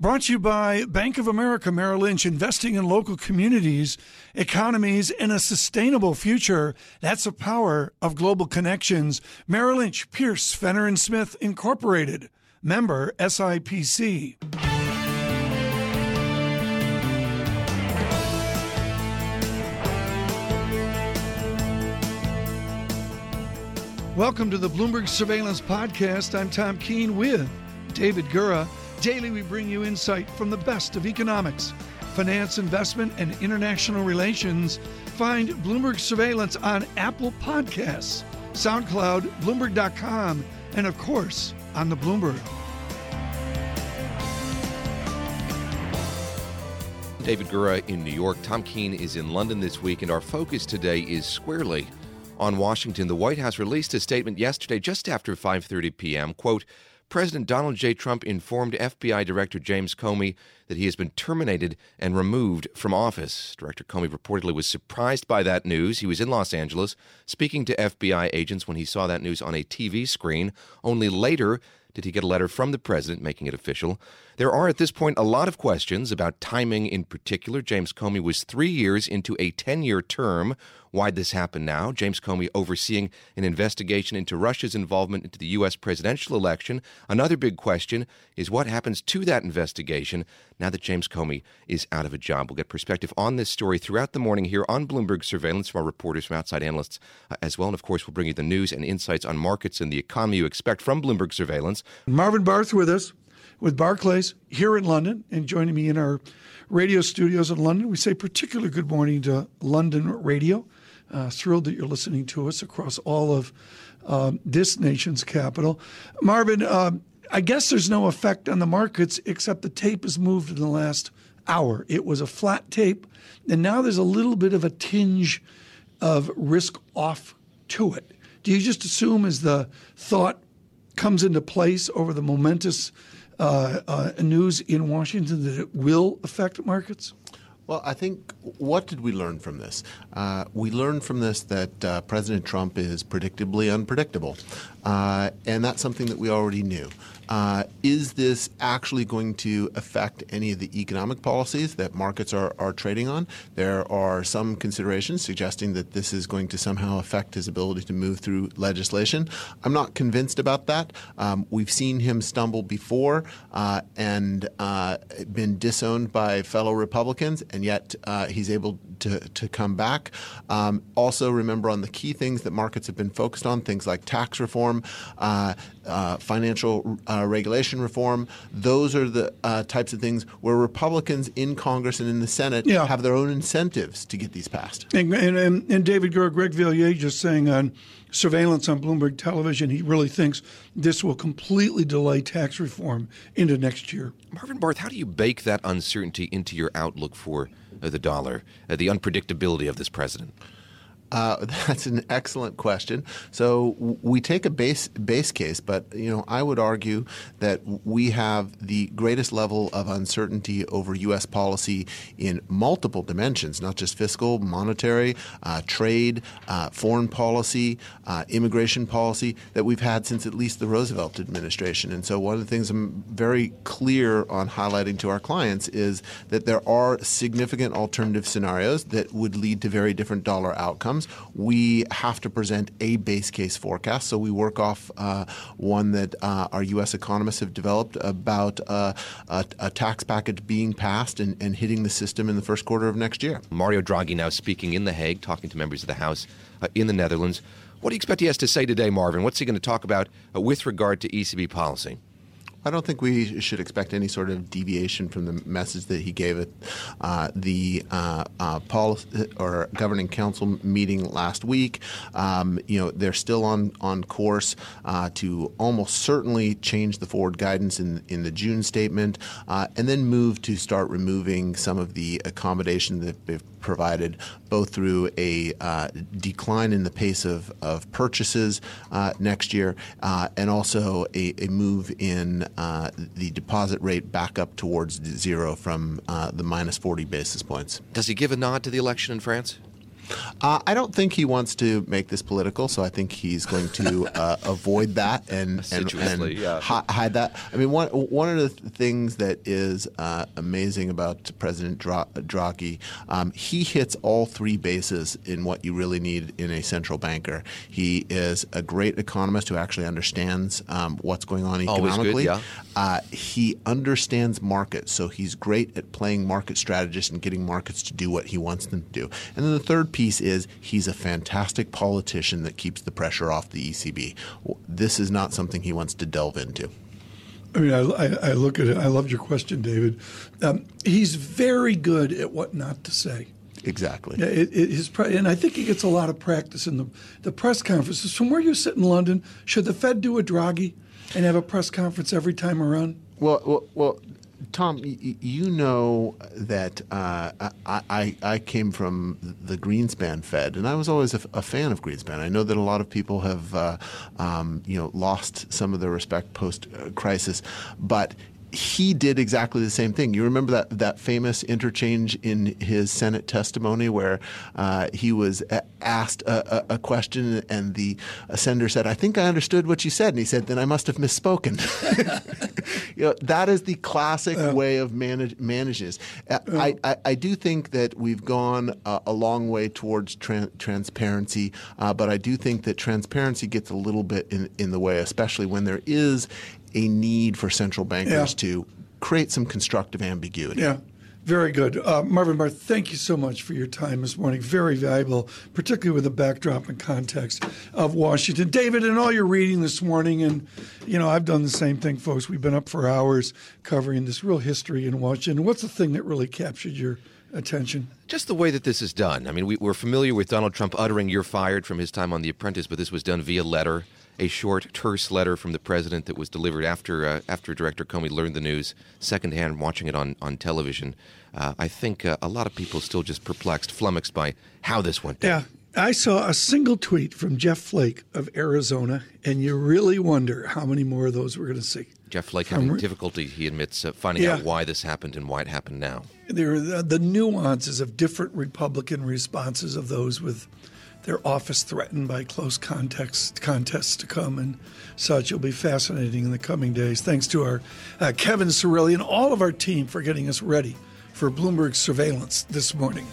Brought to you by Bank of America Merrill Lynch, investing in local communities, economies, and a sustainable future. That's the power of global connections. Merrill Lynch, Pierce, Fenner and Smith Incorporated, member SIPC. Welcome to the Bloomberg Surveillance Podcast. I'm Tom Keene with David Gura. Daily, we bring you insight from the best of economics, finance, investment, and international relations. Find Bloomberg Surveillance on Apple Podcasts, SoundCloud, Bloomberg.com, and of course, on the Bloomberg. David Gura in New York. Tom Keene is in London this week, and our focus today is squarely on Washington. The White House released a statement yesterday just after 5:30 p.m. quote President Donald J. Trump informed FBI Director James Comey that he has been terminated and removed from office. Director Comey reportedly was surprised by that news. He was in Los Angeles speaking to FBI agents when he saw that news on a TV screen. Only later did he get a letter from the president making it official. There are at this point a lot of questions about timing in particular. James Comey was three years into a 10 year term. Why'd this happen now? James Comey overseeing an investigation into Russia's involvement into the U.S. presidential election. Another big question is what happens to that investigation now that James Comey is out of a job. We'll get perspective on this story throughout the morning here on Bloomberg Surveillance from our reporters, from outside analysts uh, as well. And of course, we'll bring you the news and insights on markets and the economy you expect from Bloomberg Surveillance. Marvin Barth with us with Barclays here in London and joining me in our radio studios in London. We say particularly good morning to London Radio. Uh, thrilled that you're listening to us across all of um, this nation's capital. Marvin, uh, I guess there's no effect on the markets except the tape has moved in the last hour. It was a flat tape, and now there's a little bit of a tinge of risk off to it. Do you just assume as the thought comes into place over the momentous news in Washington that it will affect markets? Well, I think what did we learn from this? Uh, we learned from this that uh, President Trump is predictably unpredictable. Uh, and that's something that we already knew. Uh, is this actually going to affect any of the economic policies that markets are, are trading on? There are some considerations suggesting that this is going to somehow affect his ability to move through legislation. I'm not convinced about that. Um, we've seen him stumble before uh, and uh, been disowned by fellow Republicans, and yet uh, he's able to, to come back. Um, also, remember on the key things that markets have been focused on, things like tax reform, uh, financial uh, regulation reform. Those are the uh, types of things where Republicans in Congress and in the Senate yeah. have their own incentives to get these passed. And, and, and David Gura, Greg Valliere just saying on surveillance on Bloomberg television, he really thinks this will completely delay tax reform into next year. Marvin Barth, how do you bake that uncertainty into your outlook for uh, the dollar, uh, the unpredictability of this president? Uh, that's an excellent question. So we take a base base case, but you know I would argue that we have the greatest level of uncertainty over U.S. policy in multiple dimensions, not just fiscal, monetary, uh, trade, uh, foreign policy, uh, immigration policy that we've had since at least the Roosevelt administration. And so one of the things I'm very clear on highlighting to our clients is that there are significant alternative scenarios that would lead to very different dollar outcomes we have to present a base case forecast. So we work off uh, one that uh, our U.S. economists have developed about uh, a, a, tax package being passed and, and, hitting the system in the first quarter of next year. Mario Draghi now speaking in The Hague, talking to members of the House uh, in the Netherlands. What do you expect he has to say today, Marvin? What's he going to talk about uh, with regard to ECB policy? I don't think we should expect any sort of deviation from the message that he gave at uh, the uh, uh, policy or governing council meeting last week. Um, you know, they're still on on course uh, to almost certainly change the forward guidance in in the June statement, uh, and then move to start removing some of the accommodation that they've provided, both through a uh, decline in the pace of of purchases next year, and also a, a move in uh, the deposit rate back up towards zero from uh, the minus 40 basis points. Does he give a nod to the election in France? Uh, I don't think he wants to make this political, so I think he's going to uh, avoid that and, and, and yeah. hi- hide that. I mean, one one of the things that is uh, amazing about President Dra- Draghi, um, he hits all three bases in what you really need in a central banker. He is a great economist who actually understands um, what's going on Always good, economically. yeah. Uh, he understands markets, so he's great at playing market strategist and getting markets to do what he wants them to do. And then the third piece is he's a fantastic politician that keeps the pressure off the ECB. This is not something he wants to delve into. I mean, I, I, I look at it. I loved your question, David. Um, he's very good at what not to say. Exactly. Yeah, It, it, his pre- and I think he gets a lot of practice in the the press conferences. From where you sit in London, should the Fed do a Draghi and have a press conference every time around? Well, well, well Tom, you know that uh, I, I, came from the Greenspan Fed, and I was always a, fan of Greenspan. I know that a lot of people have, uh, um, you know, lost some of their respect post crisis, but he did exactly the same thing. You remember that that famous interchange in his Senate testimony where uh, he was asked a, a, a question and the senator said, "I think I understood what you said," and he said, "Then I must have misspoken." you know, that is the classic way of manage, manages. I, I, I do think that we've gone uh, a long way towards tran- transparency, uh, but I do think that transparency gets a little bit in, in the way, especially when there is a need for central bankers Yeah. to create some constructive ambiguity. Yeah, very good. Uh, Marvin Barth, thank you so much for your time this morning. Very valuable, particularly with the backdrop and context of Washington. David, and all your reading this morning, and you know, I've done the same thing, folks. We've been up for hours covering this real history in Washington. What's the thing that really captured your attention? Just the way that this is done. I mean, we, we're familiar with Donald Trump uttering "You're fired" from his time on The Apprentice, but this was done via letter, a short, terse letter from the president that was delivered after uh, after Director Comey learned the news secondhand, watching it on on television. Uh, I think uh, a lot of people still just perplexed, flummoxed by how this went down. Yeah. I saw a single tweet from Jeff Flake of Arizona, and you really wonder how many more of those we're going to see. Jeff Flake having difficulty, he admits, uh, finding Yeah. out why this happened and why it happened now. there are the, the nuances of different Republican responses of those with their office threatened by close context contests to come and such. It'll be fascinating in the coming days. Thanks to our uh, Kevin Cirilli and all of our team for getting us ready for Bloomberg surveillance this morning.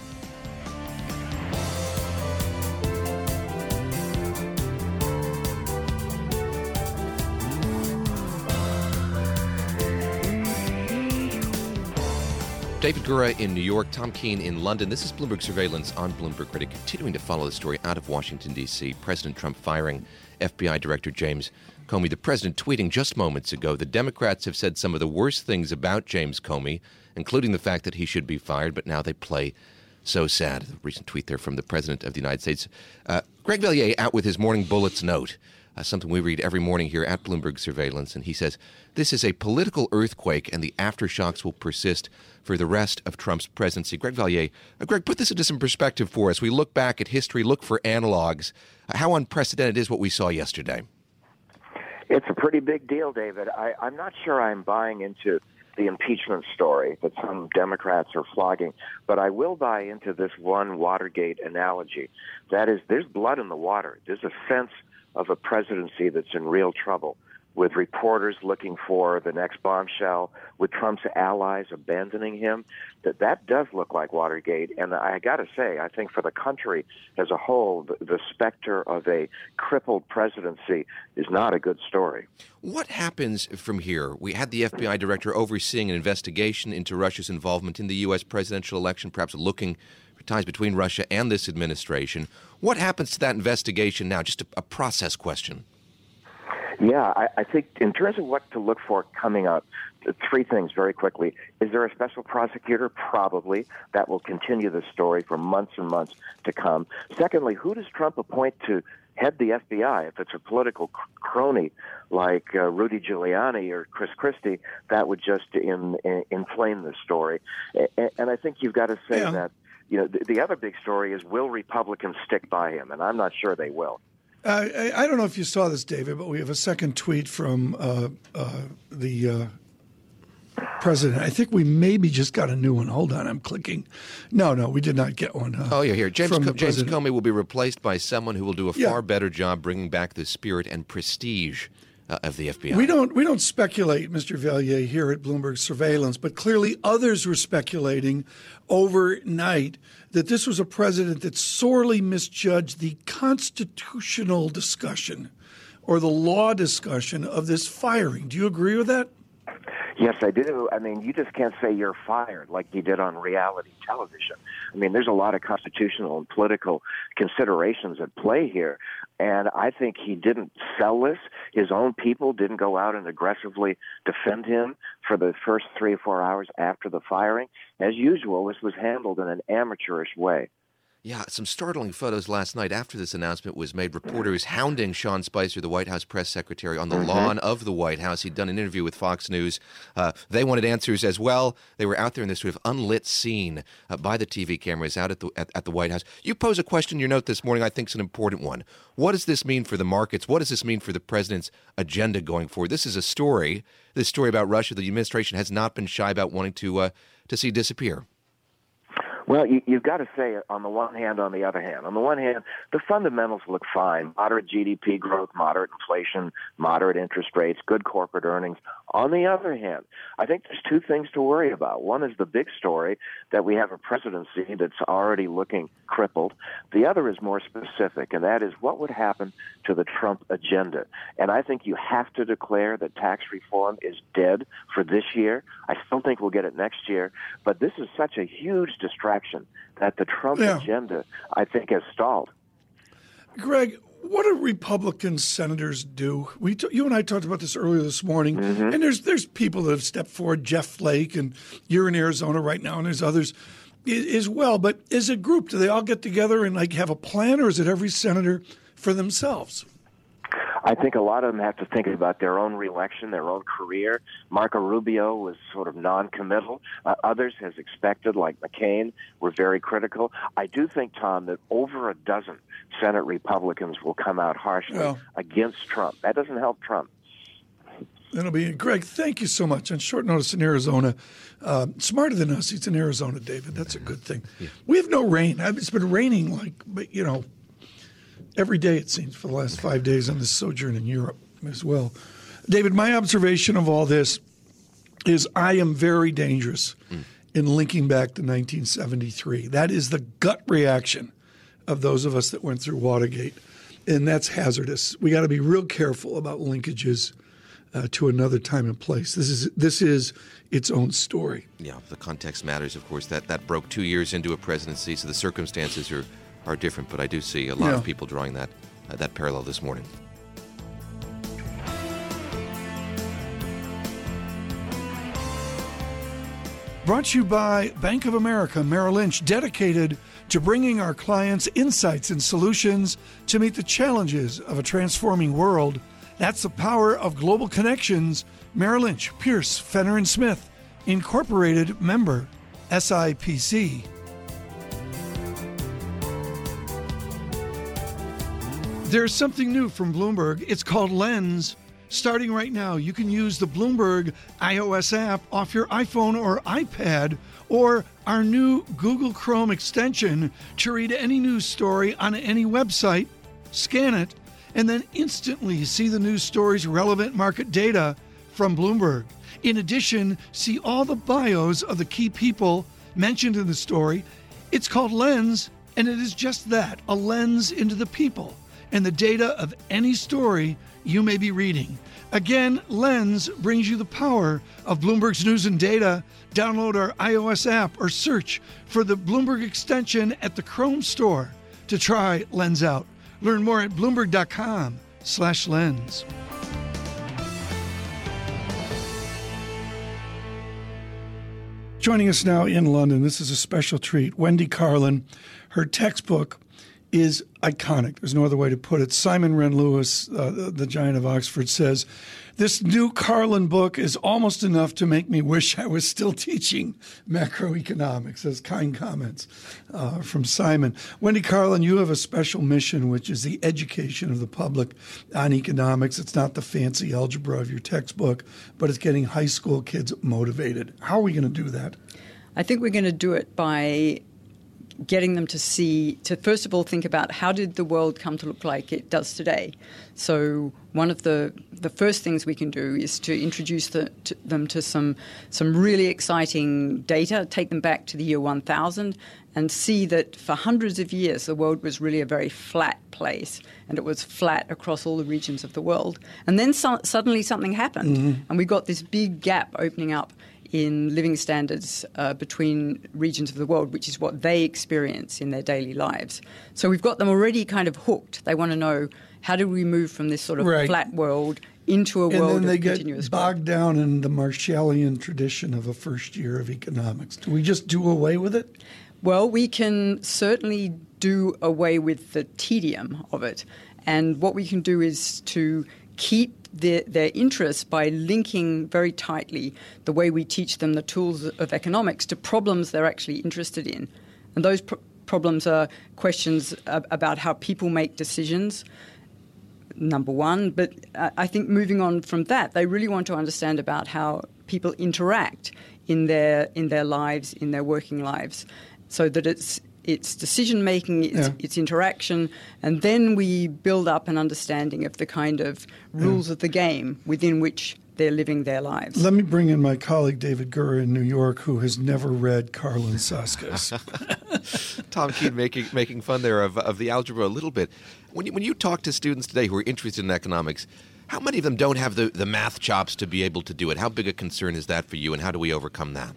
David Gura in New York, Tom Keene in London. This is Bloomberg Surveillance on Bloomberg Radio. Continuing to follow the story out of Washington, D.C. President Trump firing FBI Director James Comey. The president tweeting just moments ago the Democrats have said some of the worst things about James Comey, including the fact that he should be fired, but now they play so sad. The recent tweet there from the President of the United States. Uh, Greg Valliere out with his morning bullets note uh, something we read every morning here at Bloomberg Surveillance. And he says, This is a political earthquake, and the aftershocks will persist for the rest of Trump's presidency. Greg Valliere, uh, Greg, put this into some perspective for us. We look back at history, look for analogs. Uh, how unprecedented is what we saw yesterday? It's a pretty big deal, David. I, I'm not sure I'm buying into the impeachment story that some Democrats are flogging, but I will buy into this one Watergate analogy. That is, there's blood in the water. There's a sense of a presidency that's in real trouble, with reporters looking for the next bombshell, with Trump's allies abandoning him. That that does look like Watergate, and I got to say, I think for the country as a whole, the, the specter of a crippled presidency is not a good story. What happens from here? We had the FBI director overseeing an investigation into Russia's involvement in the U.S. presidential election, perhaps looking for ties between Russia and this administration. What happens to that investigation now? Just a, a process question. Yeah, I, I think in terms of what to look for coming up, three things very quickly. Is there a special prosecutor? Probably. That will continue the story for months and months to come. Secondly, who does Trump appoint to head the FBI? If it's a political cr- crony like uh, Rudy Giuliani or Chris Christie, that would just in, in, inflame the story. And, and I think you've got to say Yeah. that. You know, the, the other big story is will Republicans stick by him? And I'm not sure they will. Uh, I, I don't know if you saw this, David, but we have a second tweet from uh, uh, the uh, president. I think we maybe just got a new one. Hold on, I'm clicking. No, no, we did not get one. Uh, oh, yeah, here. James, Co- James. Comey will be replaced by someone who will do a Yeah. far better job bringing back the spirit and prestige uh, of the FBI. We don't we don't speculate, Mr. Valliere, here at Bloomberg Surveillance, but clearly others were speculating overnight that this was a president that sorely misjudged the constitutional discussion or the law discussion of this firing. Do you agree with that? Yes, I do. I mean, you just can't say you're fired like you did on reality television. I mean, there's a lot of constitutional and political considerations at play here. And I think he didn't sell this. His own people didn't go out and aggressively defend him for the first three or four hours after the firing. As usual, this was handled in an amateurish way. Yeah, some startling photos last night after this announcement was made. Reporters hounding Sean Spicer, the White House press secretary, on the lawn of the White House. He'd done an interview with Fox News. Uh, they wanted answers as well. They were out there in this sort of unlit scene uh, by the TV cameras out at the at, at the White House. You pose a question in your note this morning. I think is an important one. What does this mean for the markets? What does this mean for the president's agenda going forward? This is a story. This story about Russia. The administration has not been shy about wanting to uh, to see disappear. Well, you, you've got to say it on the one hand, on the other hand. On the one hand, the fundamentals look fine moderate GDP growth, moderate inflation, moderate interest rates, good corporate earnings. On the other hand, I think there's two things to worry about. One is the big story that we have a presidency that's already looking crippled. The other is more specific, and that is what would happen to the Trump agenda. And I think you have to declare that tax reform is dead for this year. I still think we'll get it next year, but this is such a huge distraction that the Trump Yeah. agenda, I think, has stalled. Greg, what do Republican senators do? We, t- you and I talked about this earlier this morning, mm-hmm. and there's there's people that have stepped forward. Jeff Flake, and you're in Arizona right now, and there's others as well. But as a group, do they all get together and like have a plan, or is it every senator for themselves? I think a lot of them have to think about their own reelection, their own career. Marco Rubio was sort of non-committal. Uh, others, as expected, like McCain, were very critical. I do think, Tom, that over a dozen Senate Republicans will come out harshly Well- against Trump. That doesn't help Trump. That'll be Greg. Thank you so much. On short notice in Arizona, uh, smarter than us. He's in Arizona, David. That's a good thing. We have no rain. It's been raining like, but you know, every day it seems for the last five days on this sojourn in Europe as well. David, my observation of all this is I am very dangerous in linking back to 1973. That is the gut reaction of those of us that went through Watergate, and that's hazardous. We got to be real careful about linkages uh, to another time and place. This is this is its own story. Yeah, the context matters, of course. That that broke two years into a presidency, so the circumstances are, are different. But I do see a lot Yeah. of people drawing that uh, that parallel this morning. Brought to you by Bank of America Merrill Lynch, dedicated to bringing our clients insights and solutions to meet the challenges of a transforming world. That's the power of global connections. Merrill Lynch, Pierce, Fenner and Smith, Incorporated member, SIPC. There's something new from Bloomberg. It's called Lens. Starting right now, you can use the Bloomberg iOS app off your iPhone or iPad, or our new Google Chrome extension to read any news story on any website, scan it, and then instantly see the news story's relevant market data from Bloomberg. In addition, see all the bios of the key people mentioned in the story. It's called Lens, and it is just that a lens into the people and the data of any story you may be reading. Again, Lens brings you the power of Bloomberg's news and data. Download our iOS app or search for the Bloomberg extension at the Chrome store to try Lens out. Learn more at bloomberg.com/lens. Joining us now in London, this is a special treat. Wendy Carlin, her textbook is iconic. There's no other way to put it. Simon Wren Lewis, uh, the, giant of Oxford, says this new Carlin book is almost enough to make me wish I was still teaching macroeconomics. As kind comments uh, from Simon. Wendy Carlin, you have a special mission, which is the education of the public on economics. It's not the fancy algebra of your textbook, but it's getting high school kids motivated. How are we going to do that? I think we're going to do it by getting them to see, to first of all think about how did the world come to look like it does today. So one of the the first things we can do is to introduce the, to them to some some really exciting data, take them back to the year 1000, and see that for hundreds of years the world was really a very flat place, and it was flat across all the regions of the world. And then so, suddenly something happened, mm-hmm. and we got this big gap opening up in living standards uh, between regions of the world, which is what they experience in their daily lives. So we've got them already kind of hooked. They want to know how do we move from this sort of right. flat world into a and world then they get bogged growth. down in the Marshallian tradition of a first year of economics. Do we just do away with it? Well, we can certainly do away with the tedium of it. And what we can do is to keep their, their interest by linking very tightly the way we teach them the tools of economics to problems they're actually interested in. And those pr- problems are questions about how people make decisions, number one. But uh, I think moving on from that, they really want to understand about how people interact in their in their lives, in their working lives, so that it's its decision making, its, yeah. its, interaction, and then we build up an understanding of the kind of rules yeah. of the game within which they're living their lives. Let me bring in my colleague David Gura in New York, who has never read Carlin Soskice. Tom Keene making making fun there of, of the algebra a little bit. When you, when you talk to students today who are interested in economics, how many of them don't have the, the math chops to be able to do it? How big a concern is that for you, and how do we overcome that?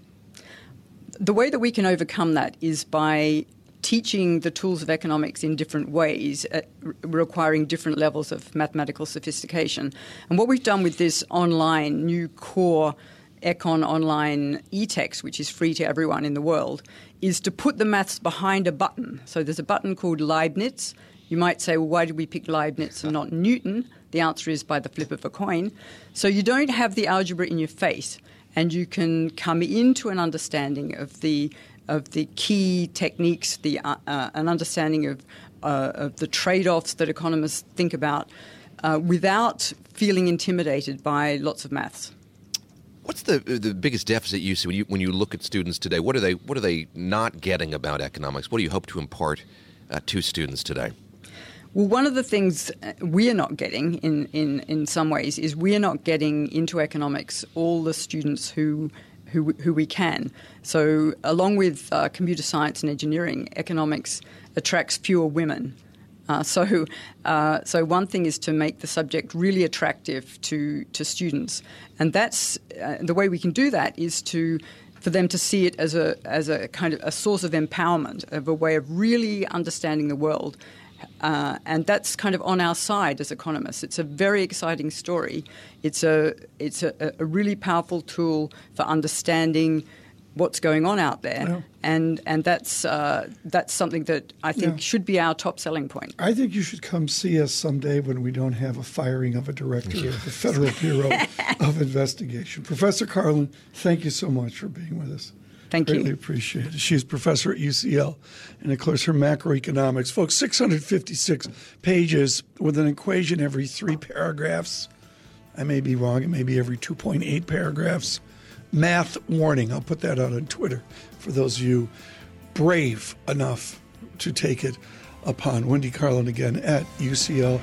The way that we can overcome that is by teaching the tools of economics in different ways, uh, requiring different levels of mathematical sophistication. And what we've done with this online new core Econ Online e-text, which is free to everyone in the world, is to put the maths behind a button. So there's a button called Leibniz. You might say, well, why did we pick Leibniz and not Newton? The answer is by the flip of a coin. So you don't have the algebra in your face, and you can come into an understanding of the of the key techniques, the uh, uh, an understanding of uh, of the trade-offs that economists think about, uh, without feeling intimidated by lots of maths. What's the the biggest deficit you see when you when you look at students today? What are they what are they not getting about economics? What do you hope to impart uh, to students today? Well, one of the things uh, we are not getting in, in, in some ways is we are not getting into economics all the students who who, who we can. So, along with uh, computer science and engineering, economics attracts fewer women. Uh, so, uh, so one thing is to make the subject really attractive to to students, and that's uh, the way we can do that is to for them to see it as a as a kind of a source of empowerment, of a way of really understanding the world uh, and that's kind of on our side as economists. It's a very exciting story. It's a it's a, a really powerful tool for understanding what's going on out there, yeah. and and that's uh, that's something that I think yeah. should be our top selling point. I think you should come see us someday when we don't have a firing of a director of the Federal Bureau of Investigation. Professor Carlin, thank you so much for being with us. Thank Greatly you. appreciate it. She's professor at UCL, and of course, her macroeconomics. Folks, 656 pages with an equation every three paragraphs. I may be wrong, it may be every 2.8 paragraphs. Math warning. I'll put that out on Twitter for those of you brave enough to take it upon. Wendy Carlin again at UCL.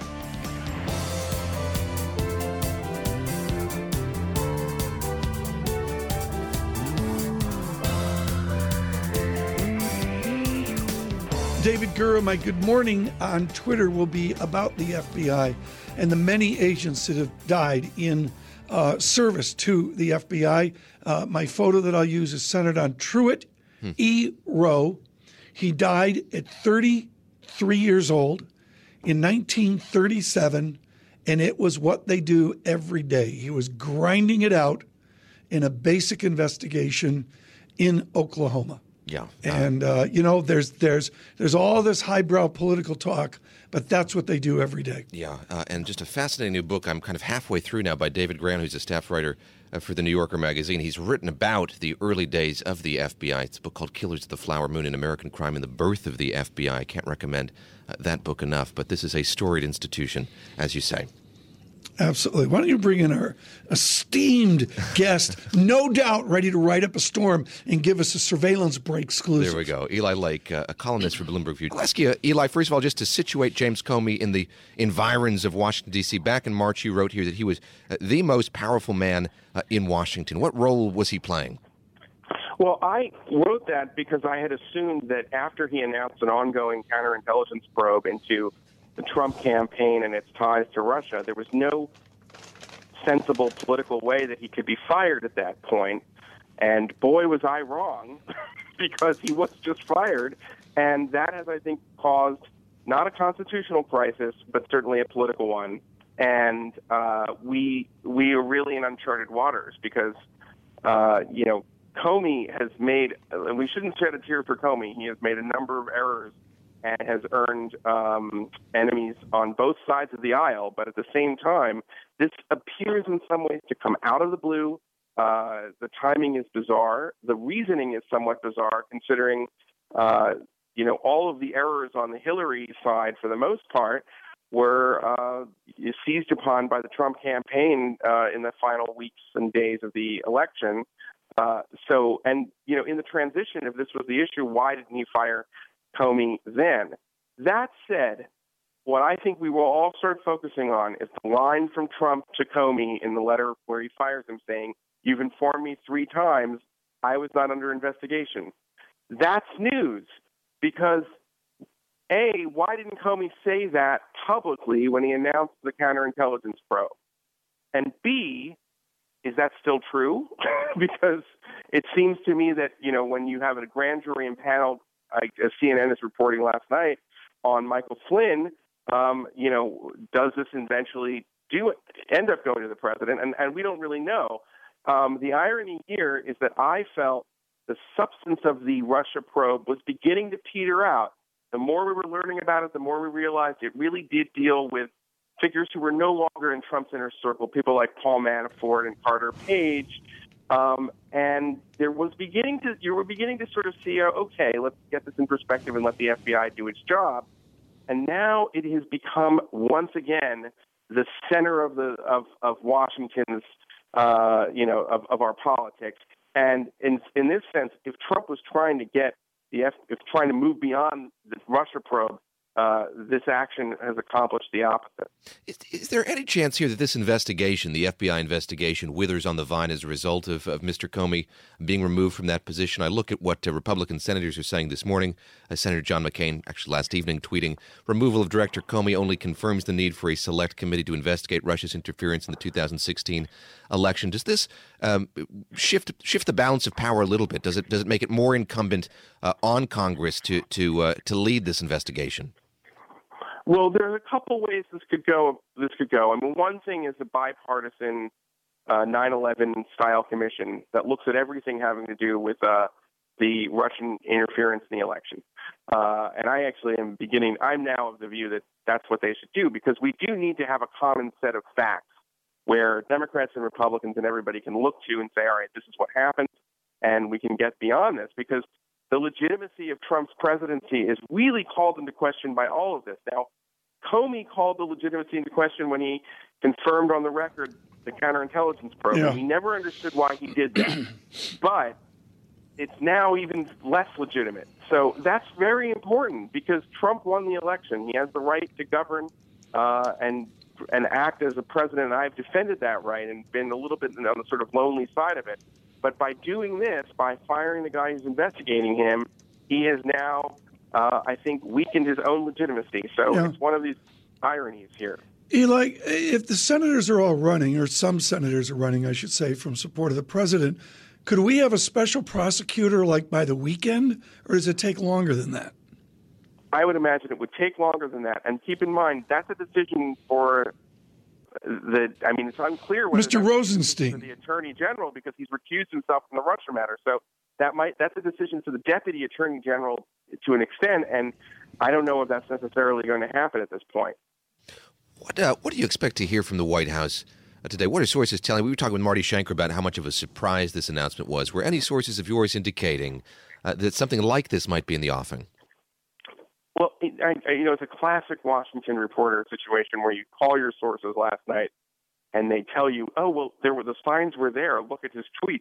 Gura, my good morning on Twitter will be about the FBI and the many agents that have died in uh, service to the FBI. Uh, my photo that I'll use is centered on Truett hmm. E. Rowe. He died at 33 years old in 1937, and it was what they do every day. He was grinding it out in a basic investigation in Oklahoma. Yeah. And uh, you know, there's there's there's all this highbrow political talk, but that's what they do every day. Yeah, uh, and just a fascinating new book. I'm kind of halfway through now by David Grann, who's a staff writer uh, for the New Yorker magazine. He's written about the early days of the FBI. It's a book called "Killers of the Flower Moon: An American Crime and the Birth of the FBI." I can't recommend uh, that book enough. But this is a storied institution, as you say. Absolutely. Why don't you bring in our esteemed guest, no doubt ready to write up a storm and give us a surveillance break exclusive? There we go. Eli Lake, uh, a columnist for Bloomberg View. I'll ask you, Eli, first of all, just to situate James Comey in the environs of Washington, D.C. Back in March, you wrote here that he was uh, the most powerful man uh, in Washington. What role was he playing? Well, I wrote that because I had assumed that after he announced an ongoing counterintelligence probe into the Trump campaign and its ties to Russia, there was no sensible political way that he could be fired at that point. And boy, was I wrong because he was just fired. And that has, I think, caused not a constitutional crisis, but certainly a political one. And uh, we we are really in uncharted waters because uh, you know Comey has made, we shouldn't shed a tear for Comey. He has made a number of errors and has earned um, enemies on both sides of the aisle. But at the same time, this appears in some ways to come out of the blue. Uh, the timing is bizarre. The reasoning is somewhat bizarre, considering uh, you know all of the errors on the Hillary side, for the most part, were uh, seized upon by the Trump campaign uh, in the final weeks and days of the election. Uh, so, and you know, in the transition, if this was the issue, why didn't he fire Comey then. That said, what I think we will all start focusing on is the line from Trump to Comey in the letter where he fires him saying, You've informed me three times I was not under investigation. That's news because A, why didn't Comey say that publicly when he announced the counterintelligence probe? And B, is that still true? because it seems to me that, you know, when you have a grand jury impaneled I, as CNN is reporting last night on Michael Flynn, um, you know, does this eventually do end up going to the president? And, and we don't really know. Um, the irony here is that I felt the substance of the Russia probe was beginning to peter out. The more we were learning about it, the more we realized it really did deal with figures who were no longer in Trump's inner circle, people like Paul Manafort and Carter Page, um, and there was beginning to you were beginning to sort of see, uh, okay, let's get this in perspective and let the FBI do its job. And now it has become once again the center of the of of Washington's uh, you know of, of our politics. And in in this sense, if Trump was trying to get the F, if trying to move beyond the Russia probe, uh, this action has accomplished the opposite. Is, is, there any chance here that this investigation, the FBI investigation, withers on the vine as a result of, of Mr. Comey being removed from that position? I look at what uh, Republican senators are saying this morning. Uh, Senator John McCain, actually last evening, tweeting removal of Director Comey only confirms the need for a select committee to investigate Russia's interference in the 2016 election. Does this um, shift shift the balance of power a little bit? Does it does it make it more incumbent uh, on Congress to to uh, to lead this investigation? Well, there are a couple ways this could go. This could go. I mean, one thing is a bipartisan uh, 9/11 style commission that looks at everything having to do with uh, the Russian interference in the election. Uh, and I actually am beginning. I'm now of the view that that's what they should do because we do need to have a common set of facts where Democrats and Republicans and everybody can look to and say, all right, this is what happened, and we can get beyond this because the legitimacy of Trump's presidency is really called into question by all of this. Now, Comey called the legitimacy into question when he confirmed on the record the counterintelligence program. Yeah. We never understood why he did that. but it's now even less legitimate. So that's very important because Trump won the election. He has the right to govern uh, and and act as a president. And I've defended that right and been a little bit on the sort of lonely side of it. But by doing this, by firing the guy who's investigating him, he has now uh, I think, weakened his own legitimacy. So yeah. it's one of these ironies here. Eli, if the senators are all running, or some senators are running, I should say, from support of the president, could we have a special prosecutor like by the weekend, or does it take longer than that? I would imagine it would take longer than that. And keep in mind, that's a decision for the. I mean, it's unclear whether Mr. Rosenstein, the attorney general, because he's recused himself from the Russia matter. So that might that's a decision for the deputy attorney general to an extent, and I don't know if that's necessarily going to happen at this point. What uh, what do you expect to hear from the White House uh, today? What are sources telling? We were talking with Marty Schenker about how much of a surprise this announcement was. Were any sources of yours indicating uh, that something like this might be in the offing? Well, I, I, you know, it's a classic Washington reporter situation where you call your sources last night and they tell you, "Oh, well, there were the signs were there. Look at his tweets."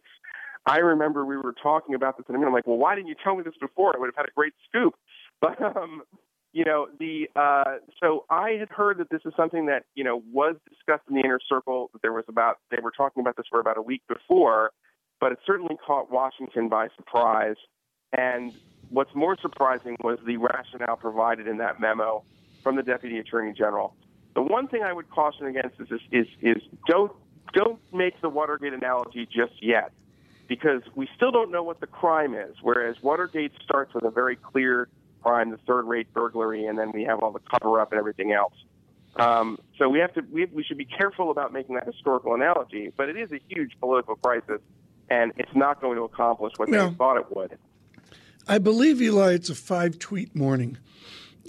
I remember we were talking about this, and I'm like, "Well, why didn't you tell me this before? I would have had a great scoop." But um, you know, the uh, so I had heard that this is something that you know was discussed in the inner circle. That there was about they were talking about this for about a week before, but it certainly caught Washington by surprise. And what's more surprising was the rationale provided in that memo from the deputy attorney general. The one thing I would caution against is is is, is don't don't make the Watergate analogy just yet, because we still don't know what the crime is. Whereas Watergate starts with a very clear crime, the third-rate burglary, and then we have all the cover-up and everything else. Um, so we have to we, we should be careful about making that historical analogy. But it is a huge political crisis, and it's not going to accomplish what No. they thought it would. I believe, Eli, it's a five tweet morning.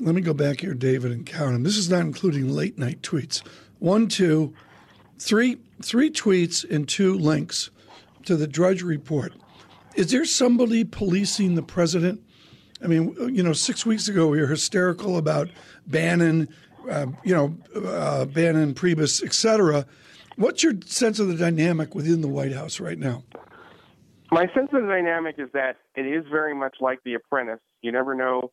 Let me go back here, David, and count them. This is not including late night tweets. One, two, three, three tweets and two links to the Drudge Report. Is there somebody policing the president? I mean, you know, six weeks ago we were hysterical about Bannon, uh, you know, uh, Bannon, Priebus, et cetera. What's your sense of the dynamic within the White House right now? My sense of the dynamic is that it is very much like The Apprentice. You never know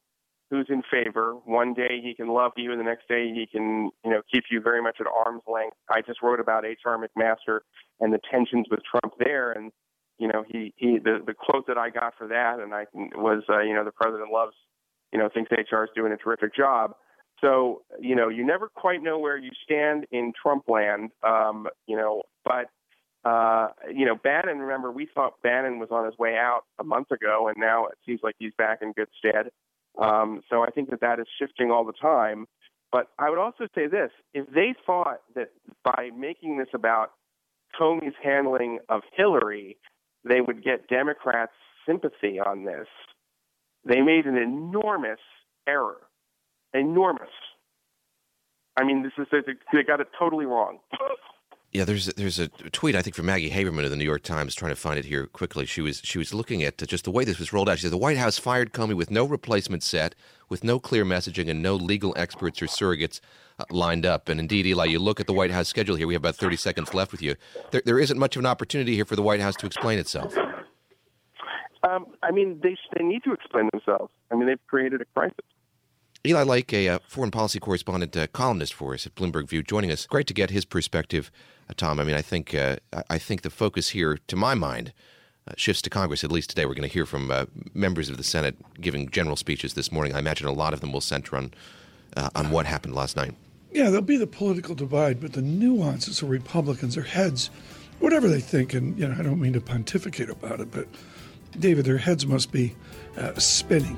who's in favor. One day he can love you, and the next day he can, you know, keep you very much at arm's length. I just wrote about H.R. McMaster and the tensions with Trump there, and you know, he he the the quote that I got for that, and I was, uh, you know, the president loves, you know, thinks HR is doing a terrific job. So, you know, you never quite know where you stand in Trump land, um, you know, but uh, you know, Bannon, remember, we thought Bannon was on his way out a month ago, and now it seems like he's back in good stead. Um, so I think that that is shifting all the time. But I would also say this if they thought that by making this about Comey's handling of Hillary, they would get Democrats' sympathy on this, they made an enormous error. Enormous. I mean, this is they got it totally wrong. Yeah, there's there's a tweet I think from Maggie Haberman of the New York Times. Trying to find it here quickly. She was she was looking at just the way this was rolled out. She said the White House fired Comey with no replacement set, with no clear messaging, and no legal experts or surrogates uh, lined up. And indeed, Eli, you look at the White House schedule here. We have about 30 seconds left with you. There, there isn't much of an opportunity here for the White House to explain itself. Um, I mean, they they need to explain themselves. I mean, they've created a crisis. Eli Lake, a uh, foreign policy correspondent, uh, columnist for us at Bloomberg View, joining us. Great to get his perspective, uh, Tom. I mean, I think uh, I- I think the focus here, to my mind, uh, shifts to Congress. At least today, we're going to hear from uh, members of the Senate giving general speeches this morning. I imagine a lot of them will center on uh, on what happened last night. Yeah, there'll be the political divide, but the nuances of Republicans, their heads, whatever they think, and you know, I don't mean to pontificate about it, but David, their heads must be uh, spinning.